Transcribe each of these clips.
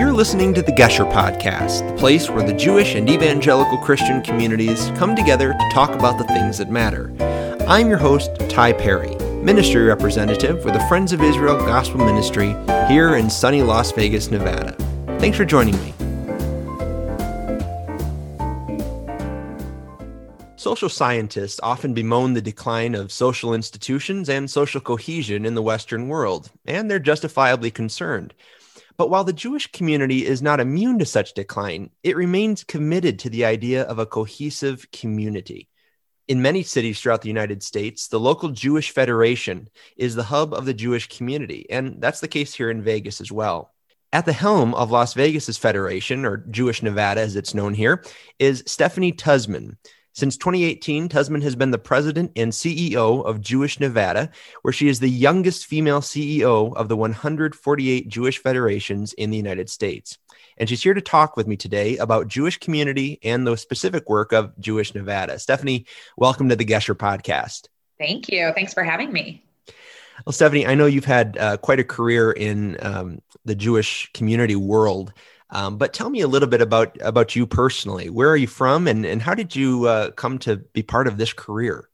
You're listening to the Gesher Podcast, the place where the Jewish and evangelical Christian communities come together to talk about the things that matter. I'm your host, Ty Perry, ministry representative for the Friends of Israel Gospel Ministry here in sunny Las Vegas, Nevada. Thanks for joining me. Social scientists often bemoan the decline of social institutions and social cohesion in the Western world, and they're justifiably concerned. But while the Jewish community is not immune to such decline, it remains committed to the idea of a cohesive community. In many cities throughout the United States, the local Jewish Federation is the hub of the Jewish community, and that's the case here in Vegas as well. At the helm of Las Vegas's Federation, or Jewish Nevada as it's known here, is Stephanie Tuzman. Since 2018, Tuzman has been the president and CEO of Jewish Nevada, where she is the youngest female CEO of the 148 Jewish federations in the United States. And she's here to talk with me today about Jewish community and the specific work of Jewish Nevada. Stephanie, welcome to the Gesher podcast. Thank you. Thanks for having me. Well, Stephanie, I know you've had uh, quite a career in um, the Jewish community world. Um, but tell me a little bit about about you personally. Where are you from, and and how did you uh, come to be part of this career?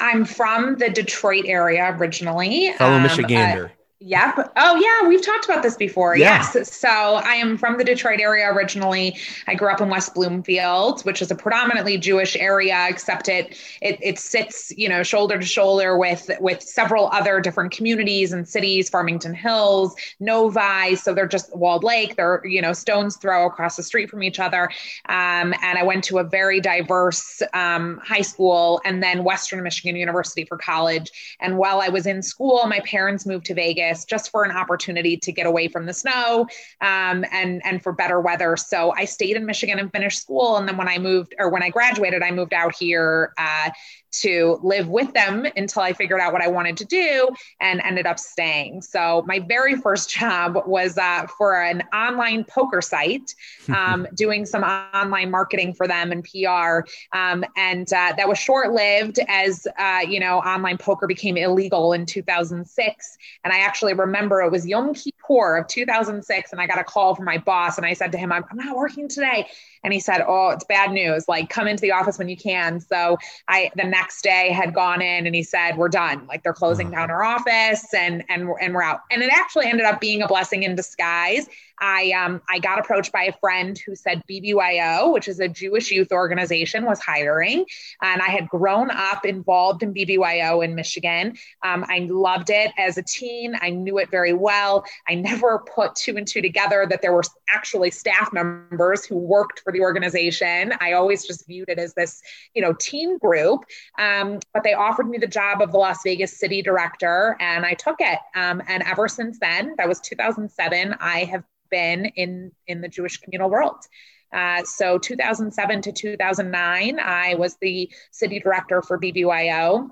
I'm from the Detroit area originally. Fellow um, Michigander. Uh, Yep. Oh, yeah. We've talked about this before. Yeah. Yes. So I am from the Detroit area originally. I grew up in West Bloomfield, which is a predominantly Jewish area, except it it, it sits, you know, shoulder to shoulder with with several other different communities and cities, Farmington Hills, Novi. So they're just Walled Lake. They're you know stones throw across the street from each other. Um, and I went to a very diverse um, high school and then Western Michigan University for college. And while I was in school, my parents moved to Vegas just for an opportunity to get away from the snow um, and and for better weather. So I stayed in Michigan and finished school, and then when I moved or when I graduated, I moved out here uh, to live with them until I figured out what I wanted to do and ended up staying. So my very first job was uh, for an online poker site, um, doing some online marketing for them and PR. Um, and uh, that was short lived as, uh, you know, online poker became illegal in 2006. And I actually remember it was Yom Kippur of 2006. And I got a call from my boss and I said to him, I'm, I'm not working today. And he said, Oh, it's bad news. Like, come into the office when you can. So I, the next day, had gone in and he said, We're done. Like, they're closing uh-huh. down our office and, and, and we're out. And it actually ended up being a blessing in disguise I um, I got approached by a friend who said BBYO, which is a Jewish youth organization, was hiring, and I had grown up involved in BBYO in Michigan. Um, I loved it as a teen. I knew it very well. I never put two and two together that there were actually staff members who worked for the organization. I always just viewed it as this, you know, team group. Um, but they offered me the job of the Las Vegas city director, and I took it. Um, and ever since then, that was 2007. I have been in in the Jewish communal world. Uh, so 2007 to 2009, I was the city director for BBYO,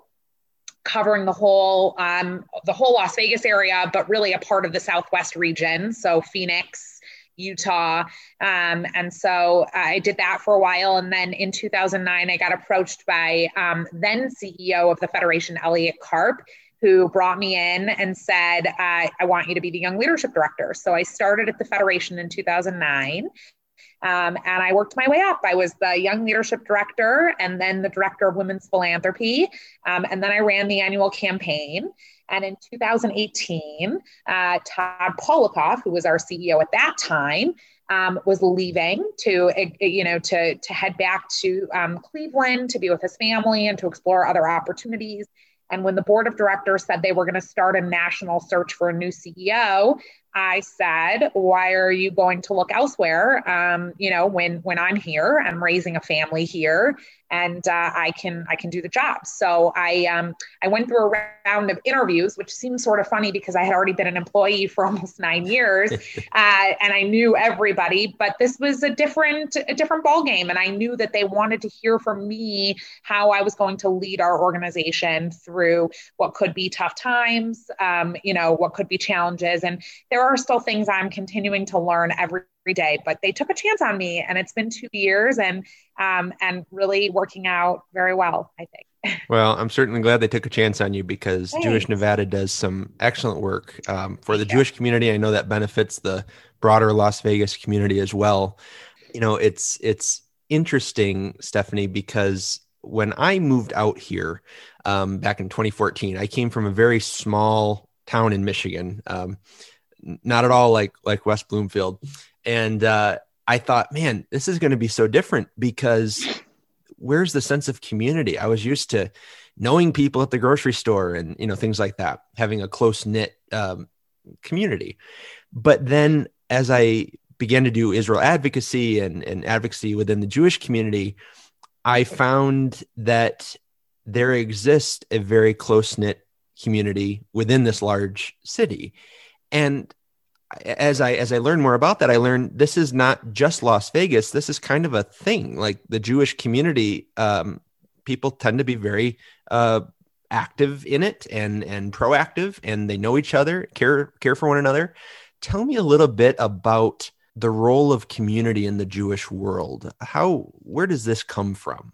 covering the whole um, the whole Las Vegas area, but really a part of the Southwest region. So Phoenix, Utah. Um, and so I did that for a while. And then in 2009, I got approached by um, then CEO of the Federation, Elliot Karp who brought me in and said, uh, I want you to be the young leadership director. So I started at the Federation in 2009. Um, and I worked my way up. I was the young leadership director and then the director of women's philanthropy. Um, and then I ran the annual campaign. And in 2018, uh, Todd Polikoff, who was our CEO at that time, um, was leaving to, you know, to, to head back to um, Cleveland to be with his family and to explore other opportunities. And when the board of directors said they were going to start a national search for a new CEO, I said, "Why are you going to look elsewhere? Um, you know, when when I'm here, I'm raising a family here, and uh, I can I can do the job." So I um, I went through a round of interviews, which seems sort of funny because I had already been an employee for almost nine years, uh, and I knew everybody. But this was a different a different ball game, and I knew that they wanted to hear from me how I was going to lead our organization through what could be tough times, um, you know, what could be challenges, and there there are still things I'm continuing to learn every, day, but they took a chance on me and it's been two years and, um, and really working out very well, I think. Well, I'm certainly glad they took a chance on you because Thanks. Jewish Nevada does some excellent work um, for the yeah. Jewish community. I know that benefits the broader Las Vegas community as well. You know, it's it's interesting, Stephanie, because when I moved out here um, back in 2014, I came from a very small town in Michigan, um, not at all like like West Bloomfield, and uh, I thought, man, this is going to be so different because where's the sense of community? I was used to knowing people at the grocery store and you know things like that, having a close knit um, community. But then as I began to do Israel advocacy and, and advocacy within the Jewish community, I found that there exists a very close knit community within this large city. And as I as I learned more about that, I learned this is not just Las Vegas. This is kind of a thing. Like the Jewish community, um, people tend to be very uh, active in it and and proactive, and they know each other, care care for one another. Tell me a little bit about the role of community in the Jewish world. How where does this come from?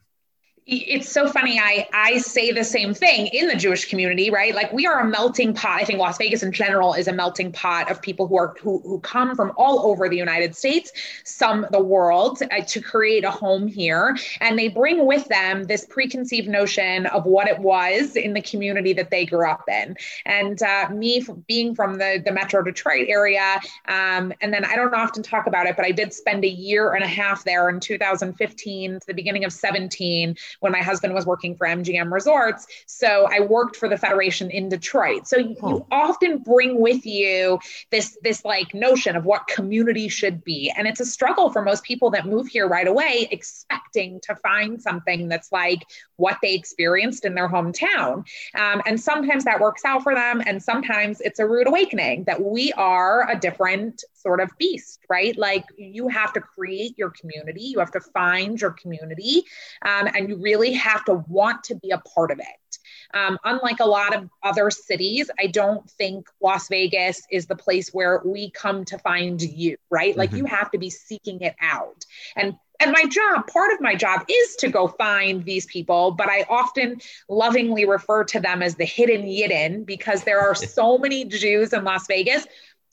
It's so funny. I, I say the same thing in the Jewish community, right? Like we are a melting pot. I think Las Vegas in general is a melting pot of people who are who, who come from all over the United States, some the world, uh, to create a home here, and they bring with them this preconceived notion of what it was in the community that they grew up in. And uh, me being from the the Metro Detroit area, um, and then I don't often talk about it, but I did spend a year and a half there in 2015 to the beginning of 17 when my husband was working for MGM Resorts. So I worked for the Federation in Detroit. So you, you often bring with you this this like notion of what community should be, and it's a struggle for most people that move here right away, expecting to find something that's like what they experienced in their hometown. Um, and sometimes that works out for them, and sometimes it's a rude awakening that we are a different sort of beast, right? Like you have to create your community, you have to find your community, um, and you really have to want to be a part of it. Um, unlike a lot of other cities, I don't think Las Vegas is the place where we come to find you, right? Like mm-hmm. you have to be seeking it out. And and my job, part of my job is to go find these people, but I often lovingly refer to them as the hidden yidden because there are so many Jews in Las Vegas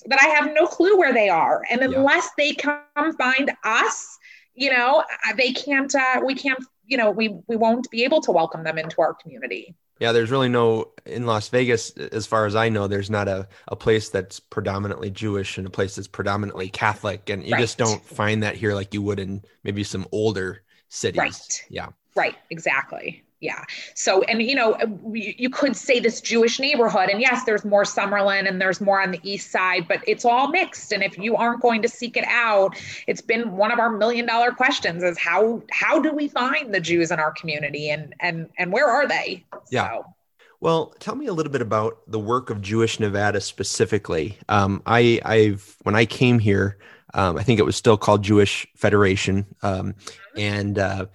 but I have no clue where they are. And unless yeah. they come find us, you know, they can't, uh, we can't, you know, we, we won't be able to welcome them into our community. Yeah, there's really no in Las Vegas, as far as I know, there's not a, a place that's predominantly Jewish and a place that's predominantly Catholic. And you right. just don't find that here like you would in maybe some older cities. Right. Yeah. Right. Exactly yeah so and you know you could say this jewish neighborhood and yes there's more summerlin and there's more on the east side but it's all mixed and if you aren't going to seek it out it's been one of our million dollar questions is how how do we find the jews in our community and and and where are they yeah so. Well, tell me a little bit about the work of Jewish Nevada specifically. Um, I, I've when I came here, um, I think it was still called Jewish Federation, um, mm-hmm. and uh,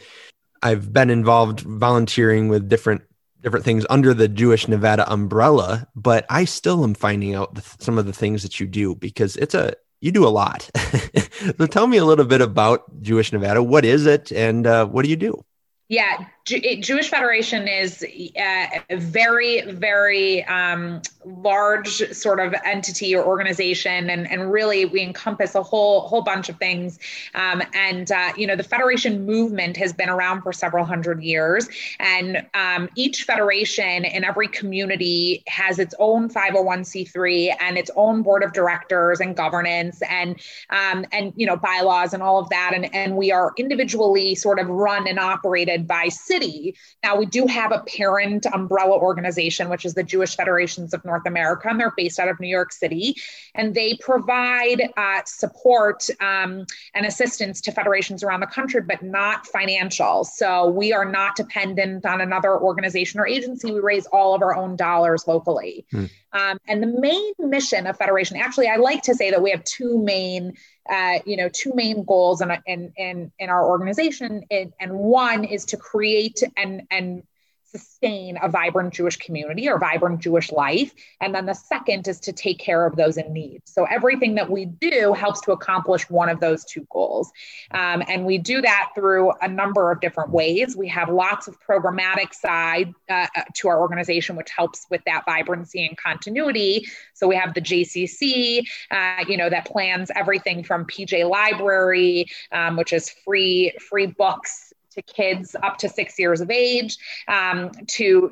I've been involved volunteering with different different things under the Jewish Nevada umbrella, but I still am finding out the, some of the things that you do because it's a you do a lot. so tell me a little bit about Jewish Nevada. What is it, and uh, what do you do? Yeah, Jewish Federation is a very, very um, large sort of entity or organization, and, and really we encompass a whole whole bunch of things. Um, and uh, you know, the Federation movement has been around for several hundred years, and um, each federation in every community has its own 501c3 and its own board of directors and governance and um, and you know bylaws and all of that. And and we are individually sort of run and operated by city. Now, we do have a parent umbrella organization, which is the Jewish Federations of North America, and they're based out of New York City. And they provide uh, support um, and assistance to federations around the country, but not financial. So we are not dependent on another organization or agency. We raise all of our own dollars locally. Hmm. Um, and the main mission of Federation, actually, I like to say that we have two main uh, you know, two main goals in, in, in, in our organization. and one is to create and, and sustain a vibrant Jewish community or vibrant Jewish life. And then the second is to take care of those in need. So everything that we do helps to accomplish one of those two goals. Um, and we do that through a number of different ways. We have lots of programmatic side uh, uh to our organization, which helps with that vibrancy and continuity. So we have the JCC, uh, you know, that plans everything from PJ Library, um, which is free free books to kids up to six years of age, um, to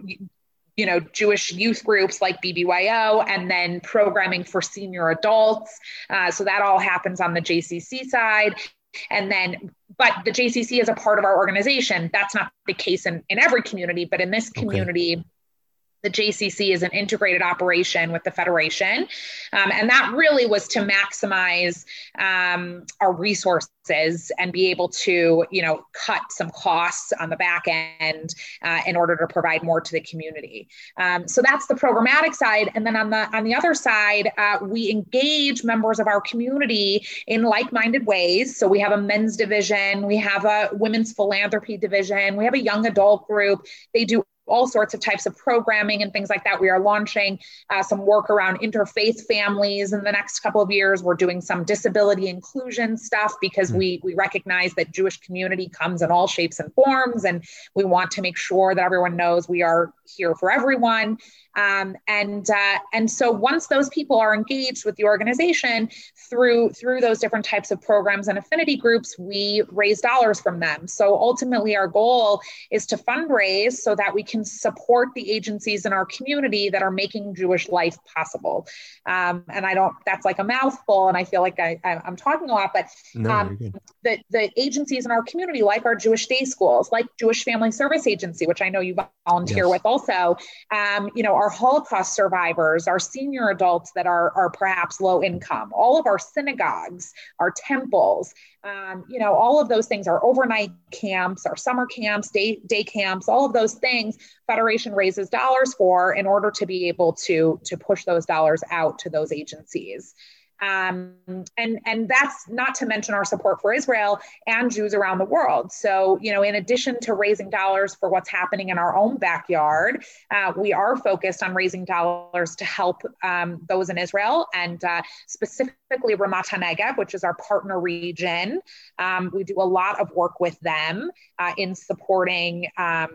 you know Jewish youth groups like BBYO, and then programming for senior adults. Uh, so that all happens on the JCC side. And then, but the JCC is a part of our organization. That's not the case in, in every community, but in this community, okay the JCC is an integrated operation with the Federation. Um, and that really was to maximize um, our resources and be able to, you know, cut some costs on the back end uh, in order to provide more to the community. Um, so that's the programmatic side. And then on the on the other side, uh, we engage members of our community in like-minded ways. So we have a men's division, we have a women's philanthropy division, we have a young adult group. They do all sorts of types of programming and things like that. We are launching uh, some work around interfaith families in the next couple of years. We're doing some disability inclusion stuff because mm-hmm. we we recognize that Jewish community comes in all shapes and forms, and we want to make sure that everyone knows we are here for everyone. Um, and uh, and so once those people are engaged with the organization through through those different types of programs and affinity groups, we raise dollars from them. So ultimately, our goal is to fundraise so that we can support the agencies in our community that are making Jewish life possible. Um, and I don't that's like a mouthful, and I feel like I, am talking a lot, but no, um, the the agencies in our community, like our Jewish day schools, like Jewish Family Service Agency, which I know you volunteer yes. with also, um, you know, our Holocaust survivors, our senior adults that are, are perhaps low income, all of our synagogues, our temples, um, you know, all of those things, our overnight camps, our summer camps, day, day camps, all of those things, Federation raises dollars for in order to be able to, to push those dollars out to those agencies. Um, and and that's not to mention our support for Israel and Jews around the world. So you know, in addition to raising dollars for what's happening in our own backyard, uh, we are focused on raising dollars to help um, those in Israel and uh, specifically Ramat HaNegev, which is our partner region. Um, we do a lot of work with them uh, in supporting um,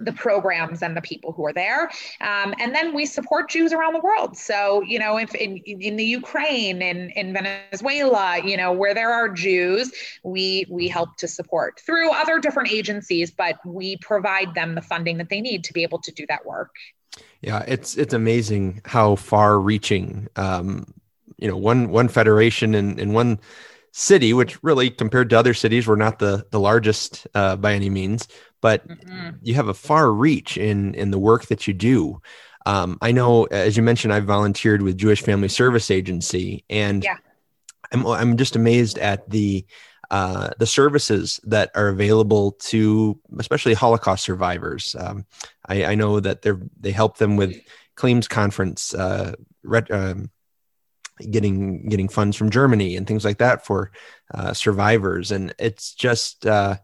the programs and the people who are there. Um, and then we support Jews around the world. So, you know, if in, in the Ukraine, in, in Venezuela, you know, where there are Jews, we, we help to support through other different agencies, but we provide them the funding that they need to be able to do that work. Yeah, it's it's amazing how far reaching um, you know, one one federation in, in one city, which really compared to other cities, we're not the the largest uh, by any means, but mm-hmm. you have a far reach in in the work that you do. Um, I know, as you mentioned, I've volunteered with Jewish Family Service Agency, and yeah. I'm I'm just amazed at the uh, the services that are available to especially Holocaust survivors. Um, I, I, know that they they help them with claims conference, uh, um, getting getting funds from Germany and things like that for uh, survivors, and it's just uh,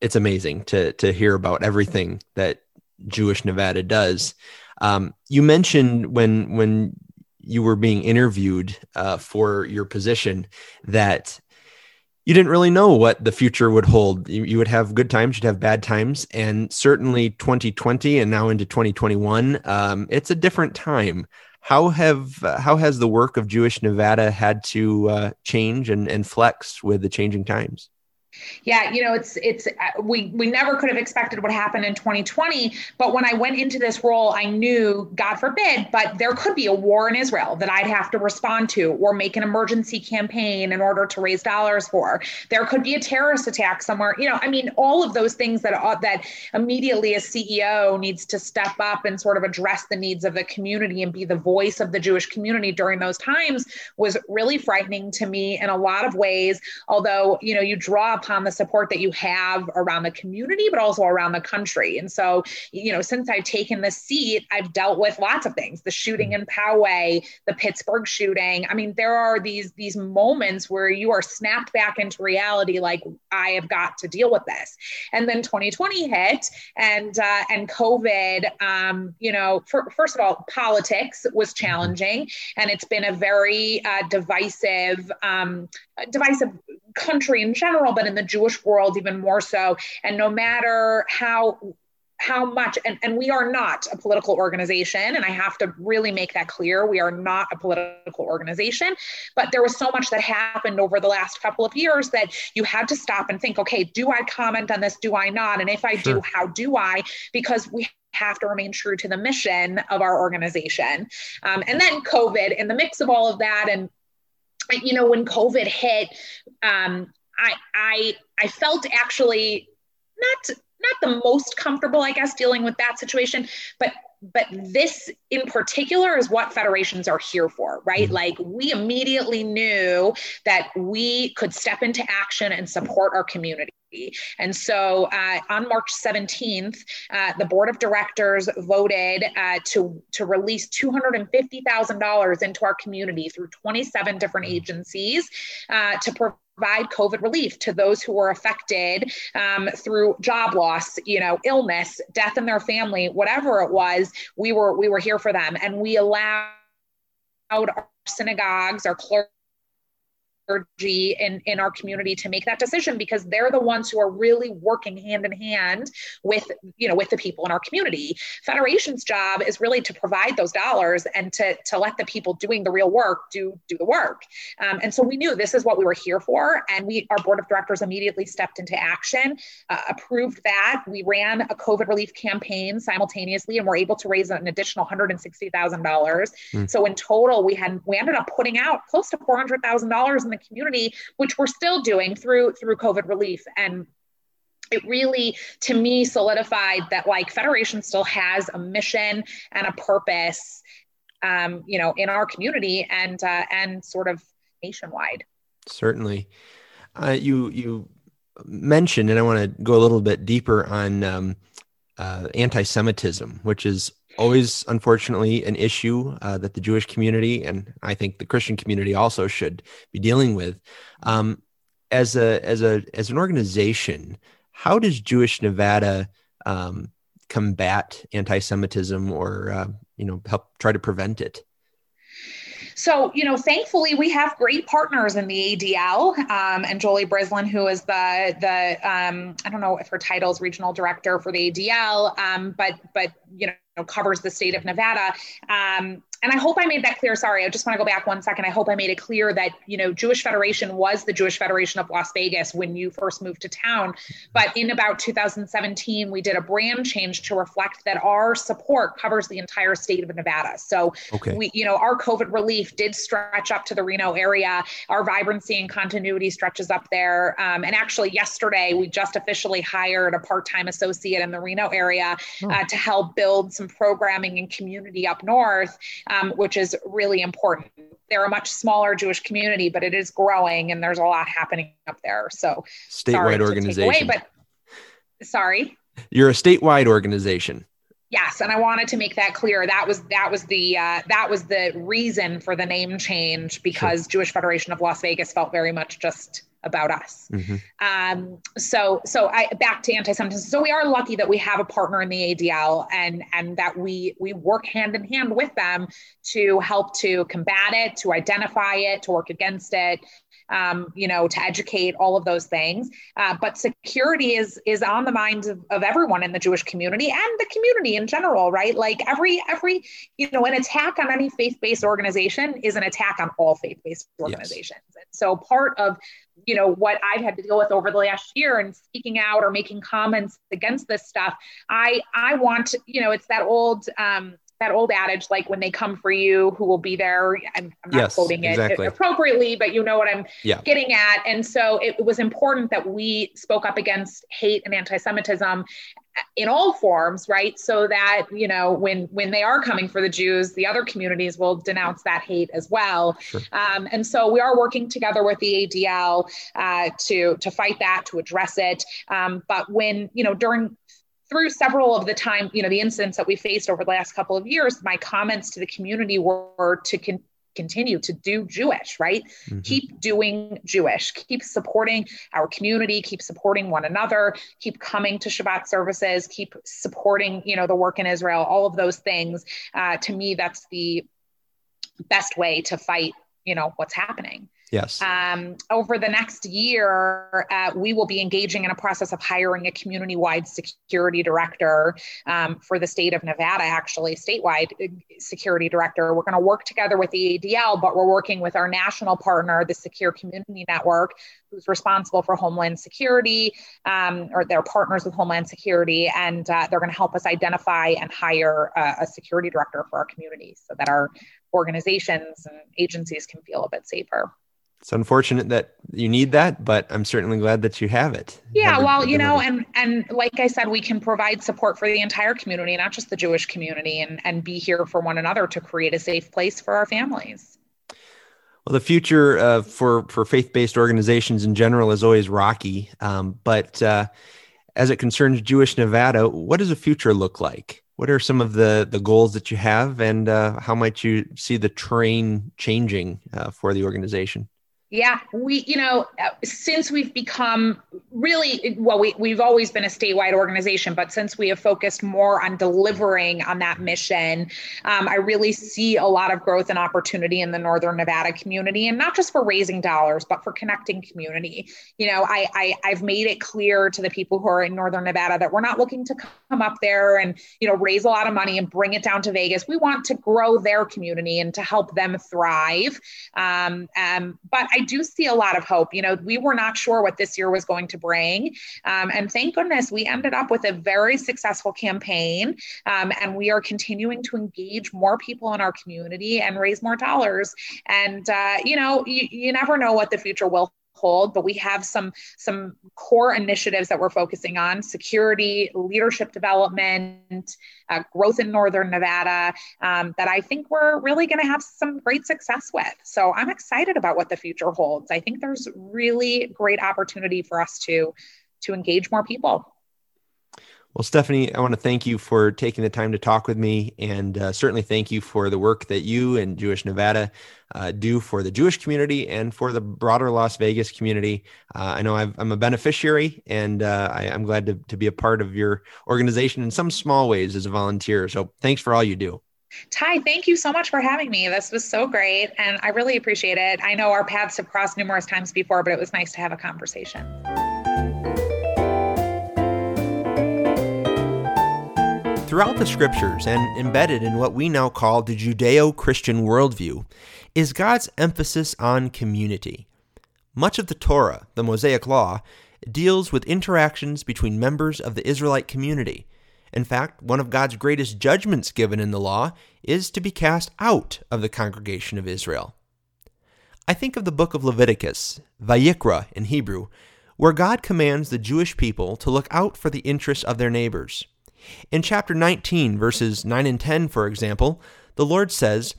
it's amazing to to hear about everything that Jewish Nevada does. Um, you mentioned when when you were being interviewed uh, for your position that you didn't really know what the future would hold. You, you, would have good times, you'd have bad times, and certainly 2020 and now into 2021, um, it's a different time. How have uh, how has the work of Jewish Nevada had to uh, change and, and flex with the changing times? Yeah, you know, it's it's uh, we we never could have expected what happened in 2020, but when I went into this role, I knew, God forbid, but there could be a war in Israel that I'd have to respond to or make an emergency campaign in order to raise dollars for. There could be a terrorist attack somewhere. You know, I mean, all of those things that uh, that immediately a CEO needs to step up and sort of address the needs of the community and be the voice of the Jewish community during those times was really frightening to me in a lot of ways. Although, you know, you draw upon the support that you have around the community, but also around the country. And so, you know, since I've taken this seat, I've dealt with lots of things: the shooting in Poway, the Pittsburgh shooting. I mean, there are these these moments where you are snapped back into reality, like I have got to deal with this. And then 2020 hit, and uh, and COVID. Um, you know, for, first of all, politics was challenging, and it's been a very uh, divisive um, divisive country in general, but in the Jewish world even more so. And no matter how how much and, and we are not a political organization and i have to really make that clear we are not a political organization. But there was so much that happened over the last couple of years that you had to stop and think okay do i comment on this? Do i not? And if i sure. do how do i? Because we have to remain true to the mission of our organization. Um, and then covid in the mix of all of that and you know, when COVID hit, um, I I I felt actually not not the most comfortable, I guess, dealing with that situation, but but this in particular is what federations are here for, right? Mm-hmm. Like we immediately knew that we could step into action and support our community. And so uh, on March 17th, uh, the board of directors voted uh, to, to release $250,000 into our community through 27 different mm. agencies uh, to provide COVID relief to those who were affected um, through job loss, you know, illness, death in their family, whatever it was. We were we were here for them, and we allowed our synagogues, our clergy clergy in, in our community to make that decision because they're the ones who are really working hand in hand with you know with the people in our community. Federation's job is really to provide those dollars and to, to let the people doing the real work do do the work. Um, and so we knew this is what we were here for and we our board of directors immediately stepped into action uh, approved that. We ran a covid relief campaign simultaneously and were able to raise an additional $160000 mm. so in total we had we ended up putting out close to $400000 in the community, which we're still doing through through COVID relief. And it really to me solidified that like federation still has a mission and a purpose um, you know in our community and uh, and sort of nationwide certainly uh, you you mentioned and i want to go a little bit deeper on um, uh, anti-semitism which is always, unfortunately, an issue uh, that the Jewish community and I think the Christian community also should be dealing with. Um, as a as a as an organization, how does Jewish Nevada um, combat anti-Semitism or uh, you know help try to prevent it? So, you know, thankfully we have great partners in the ADL. Um, and Jolie Brislin, who is the the um, I don't know if her title is regional director for the ADL, um, but but you know covers the state of Nevada. Um, and I hope I made that clear. Sorry, I just want to go back one second. I hope I made it clear that you know Jewish Federation was the Jewish Federation of Las Vegas when you first moved to town, but in about 2017 we did a brand change to reflect that our support covers the entire state of Nevada. So okay. we you know our COVID relief did stretch up to the Reno area. Our vibrancy and continuity stretches up there. Um, and actually yesterday we just officially hired a part-time associate in the Reno area oh. uh, to help build some programming and community up north um, which is really important. They're a much smaller Jewish community, but it is growing and there's a lot happening up there. So statewide organization. Away, but sorry. You're a statewide organization. Yes, and I wanted to make that clear. That was that was the uh, that was the reason for the name change because sure. Jewish Federation of Las Vegas felt very much just about us. Mm-hmm. Um, so, so I back to anti-Semitism. So we are lucky that we have a partner in the ADL, and and that we we work hand in hand with them to help to combat it, to identify it, to work against it, um, you know, to educate, all of those things. Uh, but security is is on the minds of, of everyone in the Jewish community and the community in general, right? Like every every you know, an attack on any faith based organization is an attack on all faith based organizations. Yes. so part of you know what I've had to deal with over the last year and speaking out or making comments against this stuff, I I want you know, it's that old. Um, that old adage, like when they come for you, who will be there? I'm, I'm not yes, quoting it exactly. appropriately, but you know what I'm yeah. getting at. And so it was important that we spoke up against hate and anti-Semitism in all forms right? So that you know when when they are coming for the jews the other communities will denounce that hate as well. Sure. um, and so we are working together with the adl uh, to to fight that to address it. Um, but when you know during through several of the time, you know, the incidents that we faced over the last couple of years, my comments to the community were to con- continue to do Jewish, right? Mm-hmm. Keep doing Jewish, keep supporting our community, keep supporting one another, keep coming to Shabbat services, keep supporting, you know, the work in Israel, all of those things. Uh, to me, that's the best way to fight, you know, what's happening. Yes. Um, over the next year, uh, we will be engaging in a process of hiring a community wide security director um, for the state of Nevada, actually, statewide uh, security director. We're going to work together with the ADL, but we're working with our national partner, the Secure Community Network, who's responsible for Homeland Security, um, or they're partners with Homeland Security, and uh, they're going to help us identify and hire uh, a security director for our communities so that our organizations and agencies can feel a bit safer it's unfortunate that you need that, but I'm certainly glad that you have it. Yeah, have well, you know, and and like I said, we can provide support for the entire community, not just the Jewish community, and and be here for one another to create a safe place for our families. Well, the future uh, for for faith based organizations in general is always rocky, um, but uh, as it concerns Jewish Nevada, what does the future look like? What are some of the the goals that you have, and uh, how might you see the train changing uh, for the organization? Yeah, we, you know, since we've become really, well, we, we've always been a statewide organization, but since we have focused more on delivering on that mission, um, I really see a lot of growth and opportunity in the Northern Nevada community, and not just for raising dollars, but for connecting community. You know, I, I I've made it clear to the people who are in Northern Nevada that we're not looking to come up there and you know raise a lot of money and bring it down to Vegas. We want to grow their community and to help them thrive. Um, um, but I do see a lot of hope. You know, we were not sure what this year was going to bring. Um, and thank goodness we ended up with a very successful campaign. Um, and we are continuing to engage more people in our community and raise more dollars. And, uh, you know, you, you never know what the future will hold but we have some some core initiatives that we're focusing on. Security leadership development uh, growth in northern nevada um, that i think we're really going to have some great success with. So i'm excited about what the future holds. I think there's really great opportunity for us to to engage more people well, Stephanie, I want to thank you for taking the time to talk with me, and uh, certainly thank you for the work that you and Jewish Nevada uh, do for the Jewish community and for the broader Las Vegas community. Uh, I know i am a beneficiary, and uh, I, am glad to, to be a part of your organization in some small ways as a volunteer. So, thanks for all you do. Ty, thank you so much for having me. This was so great, and I really appreciate it. I know our paths have crossed numerous times before, but it was nice to have a conversation. Throughout the scriptures and embedded in what we now call the Judeo Christian worldview is God's emphasis on community. Much of the Torah, the Mosaic Law, deals with interactions between members of the Israelite community. In fact, one of God's greatest judgments given in the law is to be cast out of the congregation of Israel. I think of the book of Leviticus, Vayikra in Hebrew, where God commands the Jewish people to look out for the interests of their neighbors. In chapter 19, verses 9 and 10, for example, the Lord says,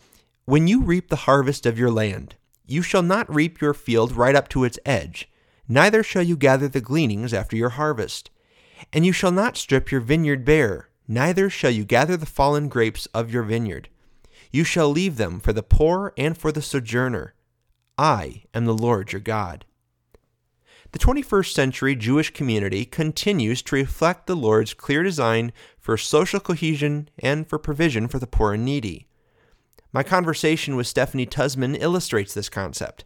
When you reap the harvest of your land, you shall not reap your field right up to its edge, neither shall you gather the gleanings after your harvest. And you shall not strip your vineyard bare, neither shall you gather the fallen grapes of your vineyard. You shall leave them for the poor and for the sojourner. I am the Lord your God. The 21st century Jewish community continues to reflect the Lord's clear design for social cohesion and for provision for the poor and needy. My conversation with Stephanie Tuzman illustrates this concept.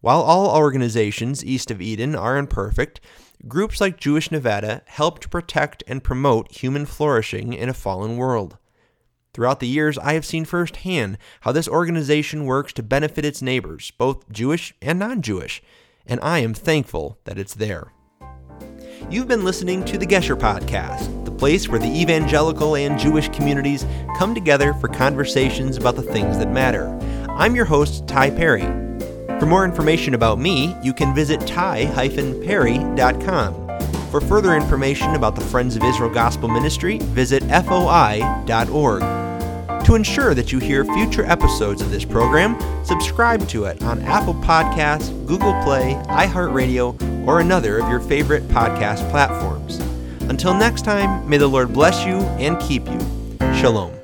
While all organizations east of Eden are imperfect, groups like Jewish Nevada help to protect and promote human flourishing in a fallen world. Throughout the years, I have seen firsthand how this organization works to benefit its neighbors, both Jewish and non Jewish, and I am thankful that it's there. You've been listening to the Gesher Podcast, the place where the evangelical and Jewish communities come together for conversations about the things that matter. I'm your host, Ty Perry. For more information about me, you can visit ty-perry.com. For further information about the Friends of Israel Gospel Ministry, visit foi.org. To ensure that you hear future episodes of this program, subscribe to it on Apple Podcasts, Google Play, iHeartRadio, or another of your favorite podcast platforms. Until next time, may the Lord bless you and keep you. Shalom.